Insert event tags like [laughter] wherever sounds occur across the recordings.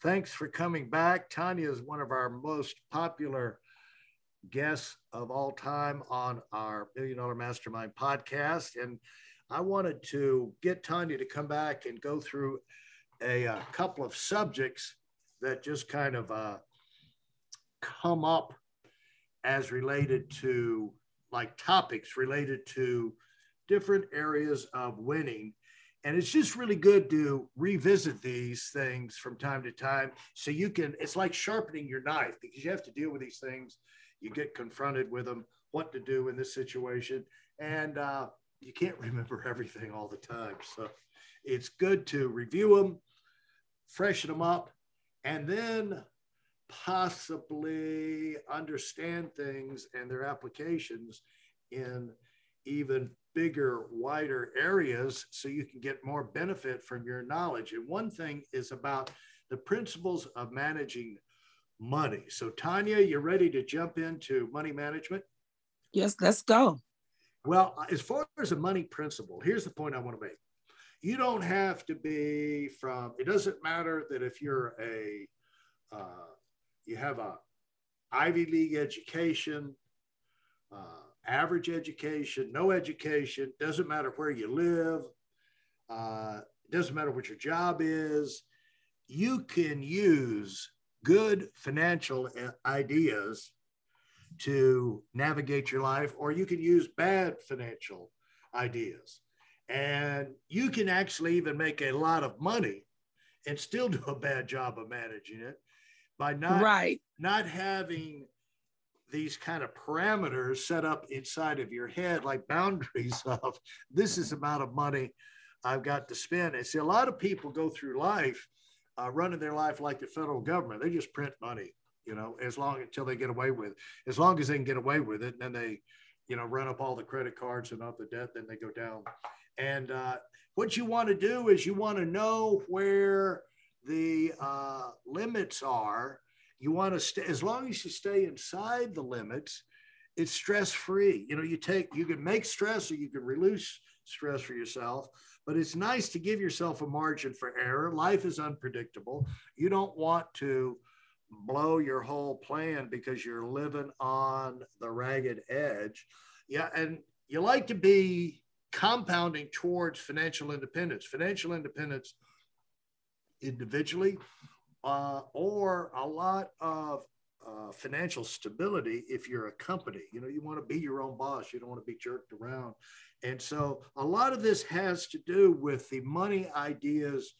Thanks for coming back. Tonia is one of our most popular guests of all time on our Million Dollar Mastermind podcast. And I wanted to get Tonia to come back and go through a, a couple of subjects that just kind of uh, come up as related to like topics related to different areas of winning. And it's just really good to revisit these things from time to time. So you can, it's like sharpening your knife because you have to deal with these things. You get confronted with them, what to do in this situation, and uh, you can't [laughs] remember everything all the time. So it's good to review them, freshen them up, and then possibly understand things and their applications in even bigger, wider areas so you can get more benefit from your knowledge. And one thing is about the principles of managing money. So, Tonia, you're ready to jump into money management? Yes, let's go. Well, as far as a money principle, here's the point I want to make. You don't have to be from, it doesn't matter that if you're a, uh, you have a Ivy League education, uh, average education, no education, doesn't matter where you live, uh, doesn't matter what your job is. You can use good financial ideas to navigate your life, or you can use bad financial ideas. And you can actually even make a lot of money and still do a bad job of managing it by not, right. not having these kind of parameters set up inside of your head, like boundaries [laughs] of this is amount of money I've got to spend. And see, a lot of people go through life uh, running their life like the federal government. They just print money, you know, as long until they get away with, it. as long as they can get away with it, and then they, you know, run up all the credit cards and all the debt, then they go down. And uh, what you want to do is you want to know where the uh, limits are. You want to stay as long as you stay inside the limits. It's stress free. You know, you take you can make stress or you can release stress for yourself but it's nice to give yourself a margin for error. Life is unpredictable. You don't want to blow your whole plan because you're living on the ragged edge. Yeah, and you like to be compounding towards financial independence. Financial independence individually, uh, or a lot of uh, financial stability if you're a company. You know, you want to be your own boss. You don't want to be jerked around. And so a lot of this has to do with the money ideas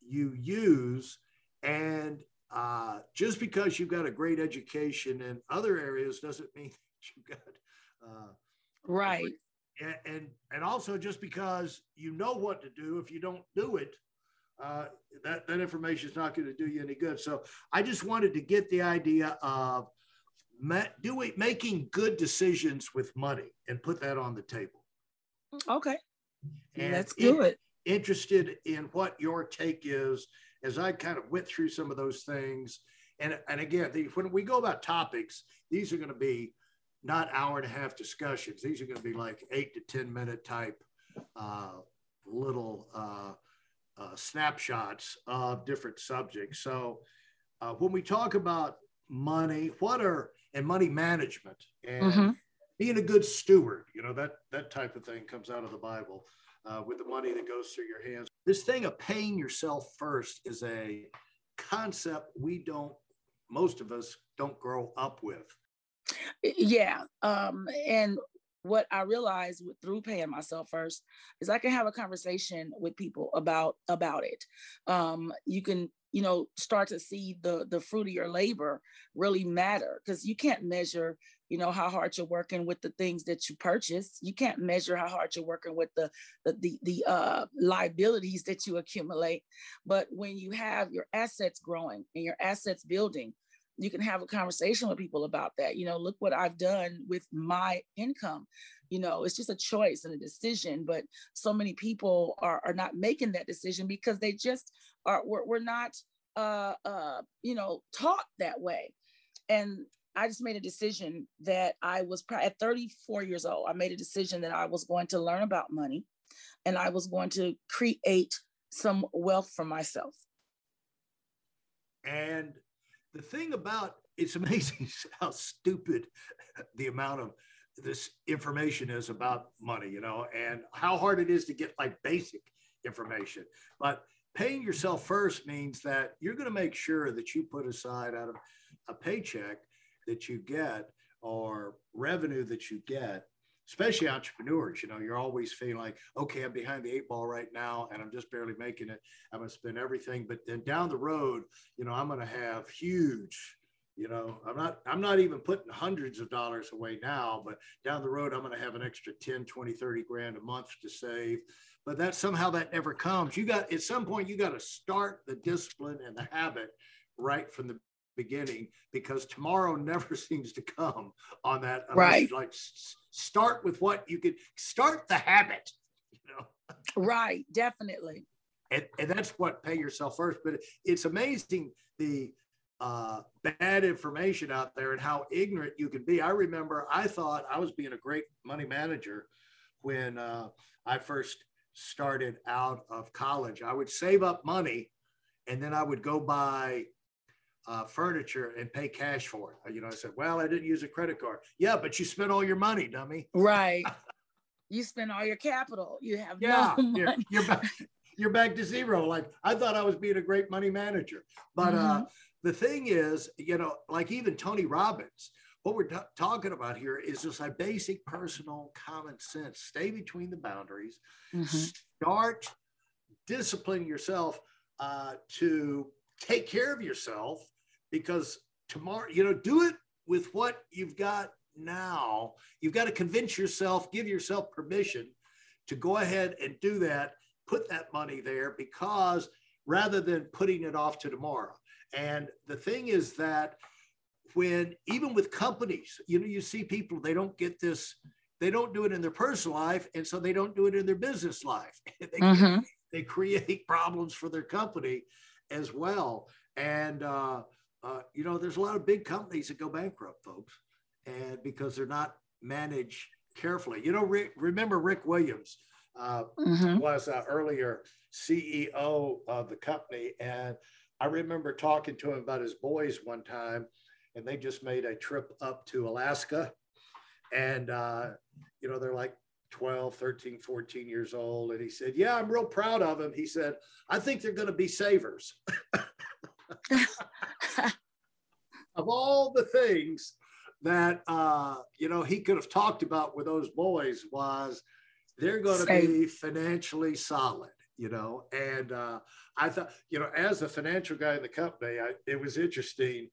you use. And uh, just because you've got a great education in other areas doesn't mean [laughs] you've got. Uh, right. And, and, and also just because you know what to do, if you don't do it, uh, that, that information is not going to do you any good. So I just wanted to get the idea of doing, making good decisions with money and put that on the table. Okay. And Let's do it. Interested in what your take is as I kind of went through some of those things. And, and again, the, when we go about topics, these are going to be not hour and a half discussions. These are going to be like eight to 10 minute type uh, little uh, uh, snapshots of different subjects. So uh, when we talk about money, what are, and money management and mm-hmm being a good steward, you know, that, that type of thing comes out of the Bible uh, with the money that goes through your hands. This thing of paying yourself first is a concept we don't, most of us don't grow up with. Yeah. Um, and what I realized through paying myself first is I can have a conversation with people about about it. Um, you can you know start to see the the fruit of your labor really matter because you can't measure you know how hard you're working with the things that you purchase you can't measure how hard you're working with the the the, the uh, liabilities that you accumulate but when you have your assets growing and your assets building you can have a conversation with people about that you know look what i've done with my income you know it's just a choice and a decision but so many people are, are not making that decision because they just are we're, we're not uh uh you know taught that way and I just made a decision that I was at 34 years old. I made a decision that I was going to learn about money and I was going to create some wealth for myself. And the thing about it's amazing [laughs] how stupid the amount of this information is about money, you know, and how hard it is to get like basic information. But paying yourself first means that you're going to make sure that you put aside out of a paycheck that you get or revenue that you get, especially entrepreneurs, you know, you're always feeling like, okay, I'm behind the eight ball right now and I'm just barely making it. I'm going to spend everything. But then down the road, you know, I'm going to have huge, you know, I'm not, I'm not even putting hundreds of dollars away now, but down the road, I'm going to have an extra 10, 20, 30 grand a month to save. But that somehow that never comes. You got, at some point, you got to start the discipline and the habit right from the beginning because tomorrow never [laughs] seems to come on that. Right. like start with what you could start the habit, you know. Right, definitely. And, and that's what pay yourself first. But it's amazing the uh, bad information out there and how ignorant you can be. I remember I thought I was being a great money manager when uh, I first started out of college. I would save up money and then I would go buy uh, furniture and pay cash for it. You know, I said, well, I didn't use a credit card. Yeah, but you spent all your money, dummy. Right. [laughs] you spent all your capital. You have yeah, no [laughs] you're, you're, back, you're back to zero. Like I thought I was being a great money manager. But uh, mm-hmm. uh, the thing is, you know, like even Tony Robbins, what we're t- talking about here is just like basic personal common sense. Stay between the boundaries. Mm-hmm. Start disciplining yourself uh, to take care of yourself because tomorrow, you know, do it with what you've got now. You've got to convince yourself, give yourself permission to go ahead and do that, put that money there because rather than putting it off to tomorrow. And the thing is that when even with companies, you know, you see people, they don't get this, they don't do it in their personal life, and so they don't do it in their business life. [laughs] they, mm-hmm. they create problems for their company as well. And uh, uh, you know, there's a lot of big companies that go bankrupt, folks, and because they're not managed carefully. You know, Rick, remember Rick Williams uh, mm-hmm. was uh, earlier CEO of the company, and I remember talking to him about his boys one time, and they just made a trip up to Alaska, and uh, you know, they're like 12, 13, 14 years old. And he said, Yeah, I'm real proud of them. He said, I think they're going to be savers. [laughs] [laughs] [laughs] of all the things that uh, you know he could have talked about with those boys was they're going to be financially solid you know? And uh, i thought you know as a financial guy in the company I, it was interesting.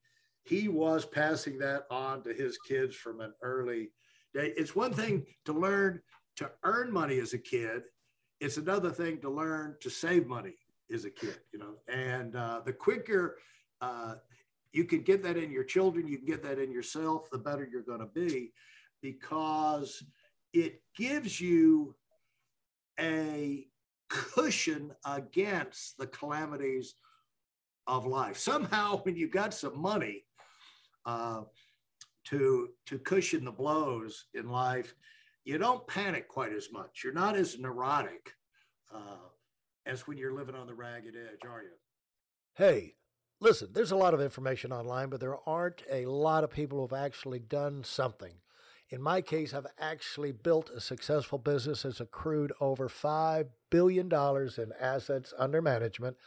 He was passing that on to his kids from an early day. It's one thing to learn to earn money as a kid. It's another thing to learn to save money as a kid you know? And uh, the quicker uh, you can get that in your children, you can get that in yourself, the better you're going to be because it gives you a cushion against the calamities of life. Somehow, [laughs] when you got some money uh, to, to cushion the blows in life, you don't panic quite as much. You're not as neurotic uh, as when you're living on the ragged edge, are you? Hey, listen, there's a lot of information online, but there aren't a lot of people who've actually done something. In my case, I've actually built a successful business that's accrued over $5 billion in assets under management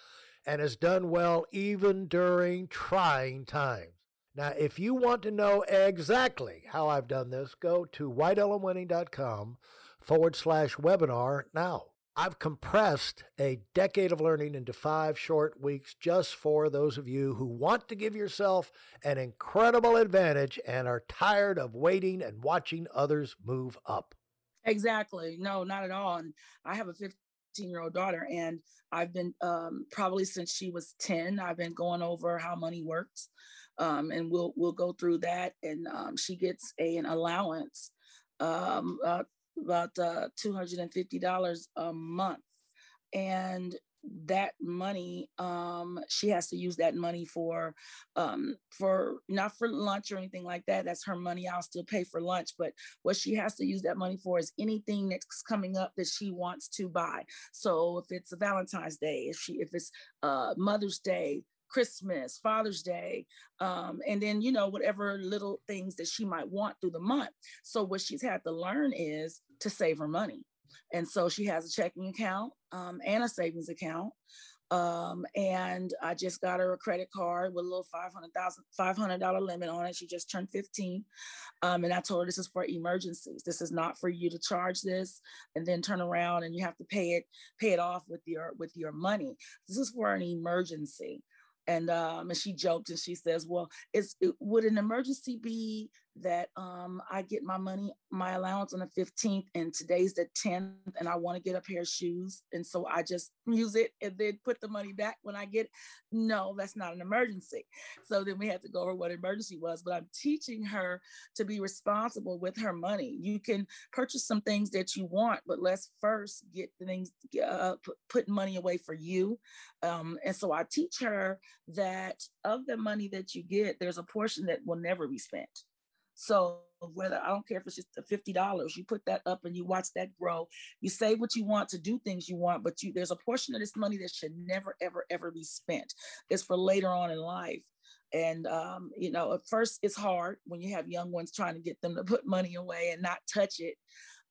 and has done well even during trying times. Now, if you want to know exactly how I've done this, go to weidelonwinning.com forward slash webinar now. I've compressed a decade of learning into five short weeks just for those of you who want to give yourself an incredible advantage and are tired of waiting and watching others move up. Exactly. No, not at all. And I have a 15 year old daughter, and I've been um, probably since she was 10, I've been going over how money works. Um, and we'll we'll go through that. And um, she gets a, an allowance um, uh, about uh, $250 a month. And that money um she has to use that money for um for not for lunch or anything like that. That's her money. I'll still pay for lunch. But what she has to use that money for is anything that's coming up that she wants to buy. So if it's a valentine's day if she if it's uh mother's day Christmas, Father's Day, um, and then, you know, whatever little things that she might want through the month. So, what she's had to learn is to save her money. And so she has a checking account um, and a savings account. Um, and I just got her a credit card with a little $500,000, $500 limit on it. She just turned 15. Um, and I told her this is for emergencies. This is not for you to charge this and then turn around and you have to pay it, pay it off with your, with your money. This is for an emergency and um, and she joked and she says, "Well, is it, would an emergency be that um, I get my money, my allowance on the 15th, and today's the 10th, and I want to get a pair of shoes, and so I just use it and then put the money back when I get. It. No, that's not an emergency. So then we had to go over what emergency was. But I'm teaching her to be responsible with her money. You can purchase some things that you want, but let's first get things, uh, put money away for you. Um, and so I teach her that of the money that you get, there's a portion that will never be spent. So whether I don't care if it's just fifty dollars, you put that up and you watch that grow. You save what you want to do things you want, but you there's a portion of this money that should never, ever, ever be spent. It's for later on in life. And um, you know, at first it's hard when you have young ones trying to get them to put money away and not touch it.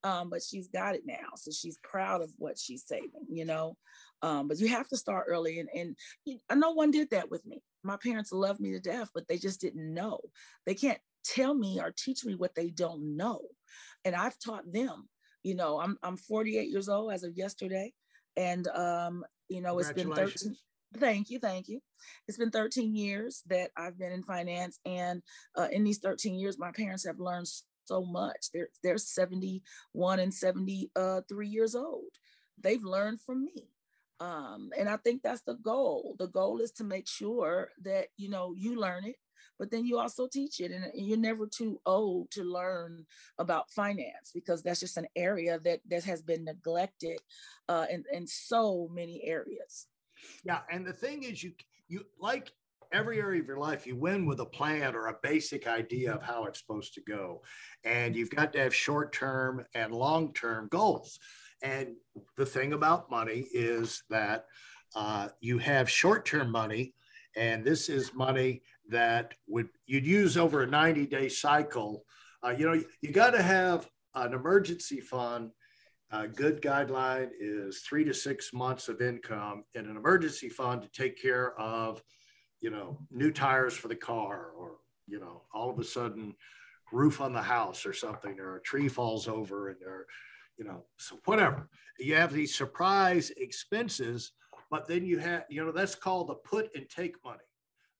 Um, but she's got it now, so she's proud of what she's saving. You know, um, but you have to start early, and and you, no one did that with me. My parents loved me to death, but they just didn't know. They can't tell me or teach me what they don't know. And I've taught them. You know, I'm I'm 48 years old as of yesterday, and um, you know, it's been 13. Thank you, thank you. It's been 13 years that I've been in finance, and uh, in these 13 years, my parents have learned so much. They're they're 71 and 73 years old. They've learned from me. Um, and I think that's the goal. The goal is to make sure that you know you learn it, but then you also teach it and you're never too old to learn about finance because that's just an area that that has been neglected uh, in, in so many areas. Yeah and the thing is you you like every area of your life you win with a plan or a basic idea of how it's supposed to go. And you've got to have short term and long term goals. And the thing about money is that uh, you have short term money and this is money that would you'd use over a 90 day cycle. Uh, you know, you got to have an emergency fund. A good guideline is three to six months of income in an emergency fund to take care of, you know, new tires for the car or, you know, all of a sudden roof on the house or something, or a tree falls over and or, you know, so whatever. You have these surprise expenses, but then you have, you know, that's called the put and take money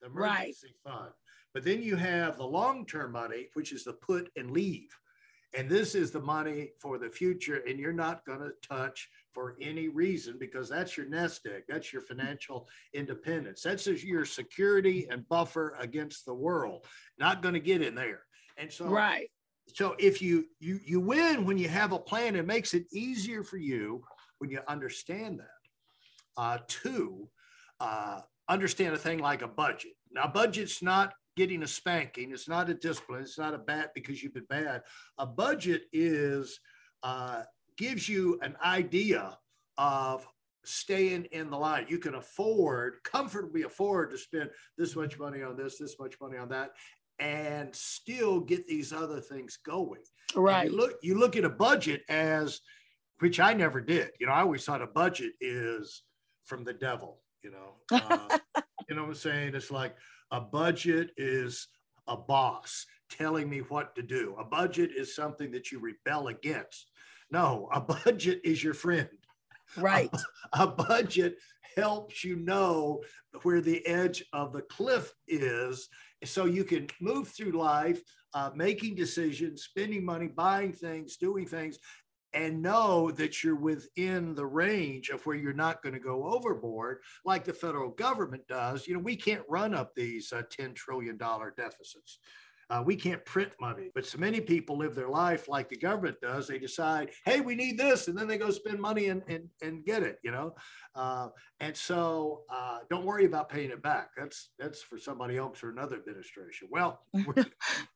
the emergency right. fund. But then you have the long term money, which is the put and leave. And this is the money for the future, and you're not going to touch for any reason because that's your nest egg. That's your financial independence. That's your security and buffer against the world. Not going to get in there. And so, right. So if you you you win when you have a plan, it makes it easier for you when you understand that. Uh, two, uh, understand a thing like a budget. Now, budget's not getting a spanking. It's not a discipline. It's not a bat because you've been bad. A budget is uh, gives you an idea of staying in the line. You can afford, comfortably afford to spend this much money on this, this much money on that, and still get these other things going. Right. you look, you look at a budget as, which I never did. You know, I always thought a budget is from the devil you know uh, [laughs] you know what i'm saying it's like a budget is a boss telling me what to do. A budget is something that you rebel against. No, a [laughs] budget is your friend. Right. A, a budget helps you know where the edge of the cliff is so you can move through life uh, making decisions, spending money, buying things, doing things, and know that you're within the range of where you're not going to go overboard like the federal government does. You know, we can't run up these uh, $10 trillion deficits. Uh, we can't print money, but so many people live their life like the government does. They decide, hey, we need this, and then they go spend money and and, and get it, you know. Uh, and so, uh, don't worry about paying it back. That's that's for somebody else or another administration. Well, we're, [laughs]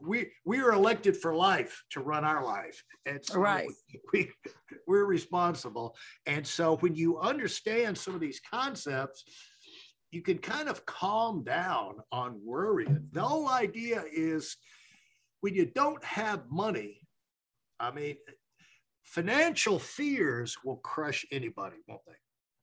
we we are elected for life to run our life and so right [laughs] we, we're responsible and so when you understand some of these concepts you can kind of calm down on worrying the whole idea is when you don't have money i mean financial fears will crush anybody won't they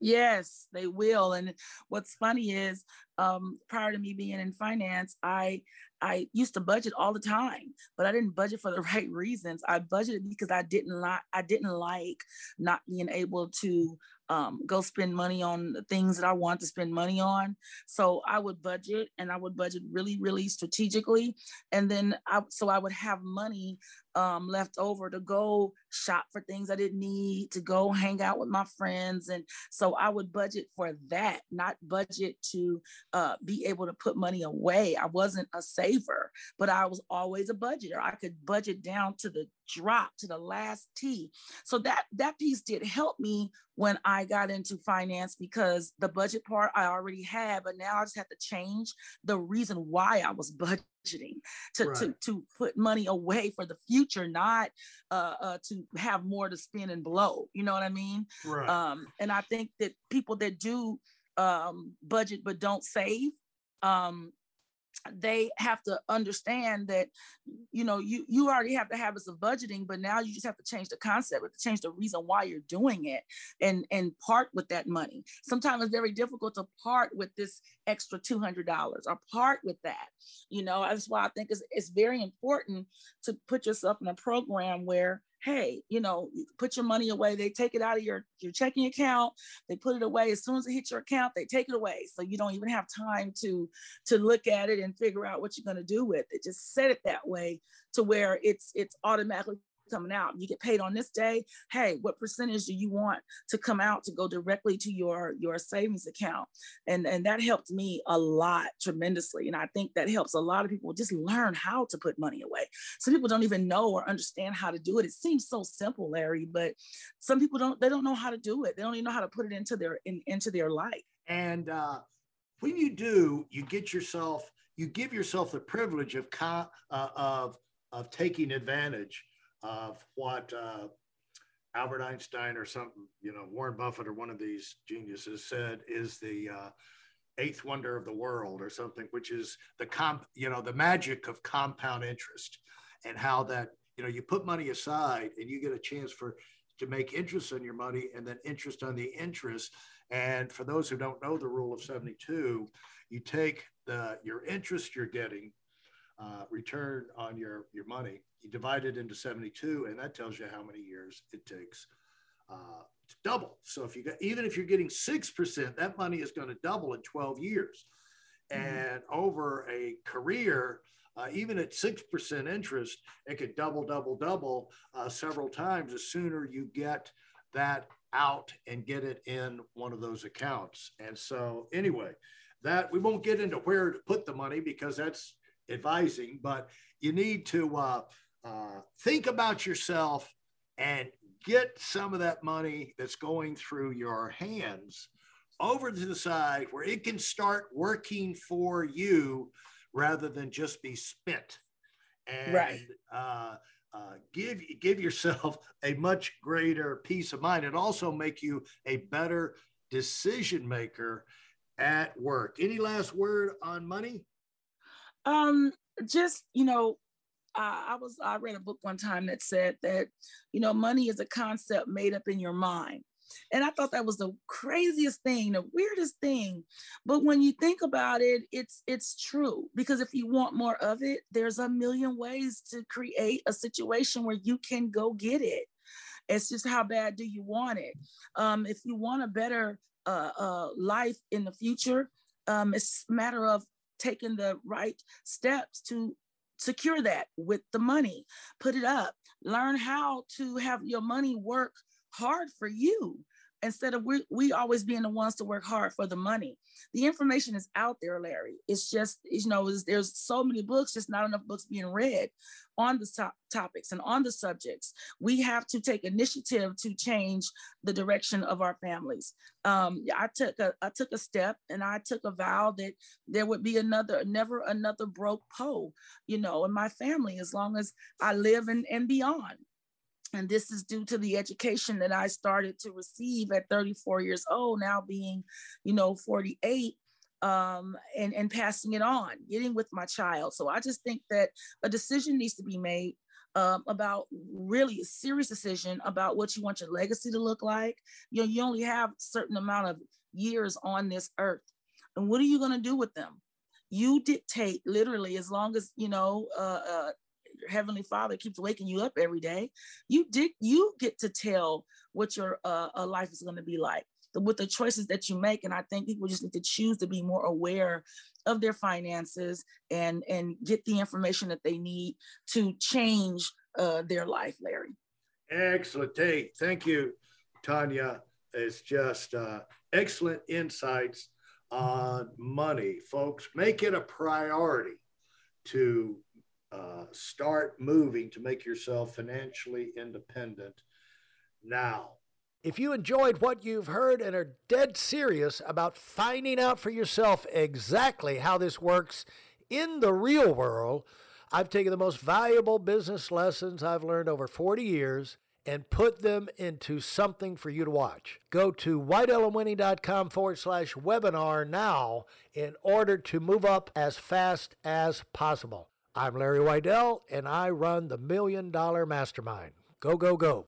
Yes, they will. And what's funny is, um, prior to me being in finance, I I used to budget all the time, but I didn't budget for the [laughs] right reasons. I budgeted because I didn't like I didn't like not being able to um, go spend money on the things that I want to spend money on. So I would budget and I would budget really, really strategically. And then I, so I would have money um, left over to go shop for things I didn't need, to go hang out with my friends. And so I would budget for that, not budget to uh, be able to put money away. I wasn't a saver, but I was always a budgeter. I could budget down to the drop to the last T. So that that piece did help me when I got into finance because the budget part I already had, but now I just had to change the reason why I was [laughs] budgeting to right. to to put money away for the future, not uh, uh, to have more to spend and blow. You know what I mean? Right. Um, and I think that people that do um, budget but don't save um, they have to understand that you know you you already have the habits of budgeting but now you just have to change the concept to change the reason why you're doing it and and part with that money. Sometimes it's very difficult to part with this extra $200 or part with that you know? That's why i think it's, it's very important to put yourself in a program where hey, you know, put your money away. They take it out of your, your checking account. They put it away. As soon as it hits your account, they take it away. So you don't even have time to, to look at it and figure out what you're going to do with it. Just set it that way to where it's, it's automatically coming out. You get paid on this day. Hey, what percentage do you want to come out to go directly to your your savings account? And and that helped me a lot tremendously. And I think that helps a lot of people just learn how to put money away. Some people don't even know or understand how to do it. It seems so simple, Larry, but some people don't. They don't know how to do it. They don't even know how to put it into their in, into their life. And uh, when you do, you get yourself you give yourself the privilege of uh, of of taking advantage of what uh, Albert Einstein or something, you know, Warren Buffett or one of these geniuses said is the uh, eighth wonder of the world or something, which is the comp, you know, the magic of compound interest and how that, you know, you put money aside and you get a chance for to make interest on your money and then interest on the interest. And for those who don't know the rule of 72, you take the your interest you're getting uh, return on your, your money. You divide it into 72, and that tells you how many years it takes uh, to double. So if you got, even if you're getting 6%, that money is going to double in 12 years. Mm-hmm. And over a career, uh, even at 6% interest, it could double, double, double uh, several times the sooner you get that out and get it in one of those accounts. And so, anyway, that we won't get into where to put the money because that's advising, but you need to uh, uh, think about yourself and get some of that money that's going through your hands over to the side where it can start working for you rather than just be spent. And right. uh, uh, give give yourself a much greater peace of mind and also make you a better decision maker at work. Any last word on money? Um, just you know, I, I was I read a book one time that said that you know money is a concept made up in your mind. And I thought that was the craziest thing, the weirdest thing. But when you think about it, it's it's true because if you want more of it, there's a million ways to create a situation where you can go get it. It's just how bad do you want it? Um, if you want a better uh, uh, life in the future, um, it's a matter of taking the right steps to secure that with the money, put it up, learn how to have your money work hard for you instead of we, we always being the ones to work hard for the money. The information is out there, Larry. It's just, you know, there's so many books, just not enough books being read on the top topics and on the subjects. We have to take initiative to change the direction of our families. Um, I took a I took a step and I took a vow that there would be another, never another broke Poe, you know, in my family as long as I live and, and beyond. And this is due to the education that I started to receive at 34 years old, now being, you know, 48 um, and, and passing it on, getting with my child. So I just think that a decision needs to be made um, about really a serious decision about what you want your legacy to look like. You know, you only have a certain amount of years on this earth. And what are you going to do with them? You dictate literally as long as, you know, uh, uh, your heavenly father keeps waking you up every day you did you get to tell what your uh, uh life is going to be like with the choices that you make. And i think people just need to choose to be more aware of their finances and and get the information that they need to change uh, their life larry. Excellent. Hey thank you tonia. It's just uh, excellent insights on money folks. Make it a priority to uh, start moving to make yourself financially independent now. If you enjoyed what you've heard and are dead serious about finding out for yourself exactly how this works in the real world, I've taken the most valuable business lessons I've learned over 40 years and put them into something for you to watch. Go to weidelonwinning.com forward slash webinar now in order to move up as fast as possible. I'm Larry Weidel, and I run the Million Dollar Mastermind. Go, go, go.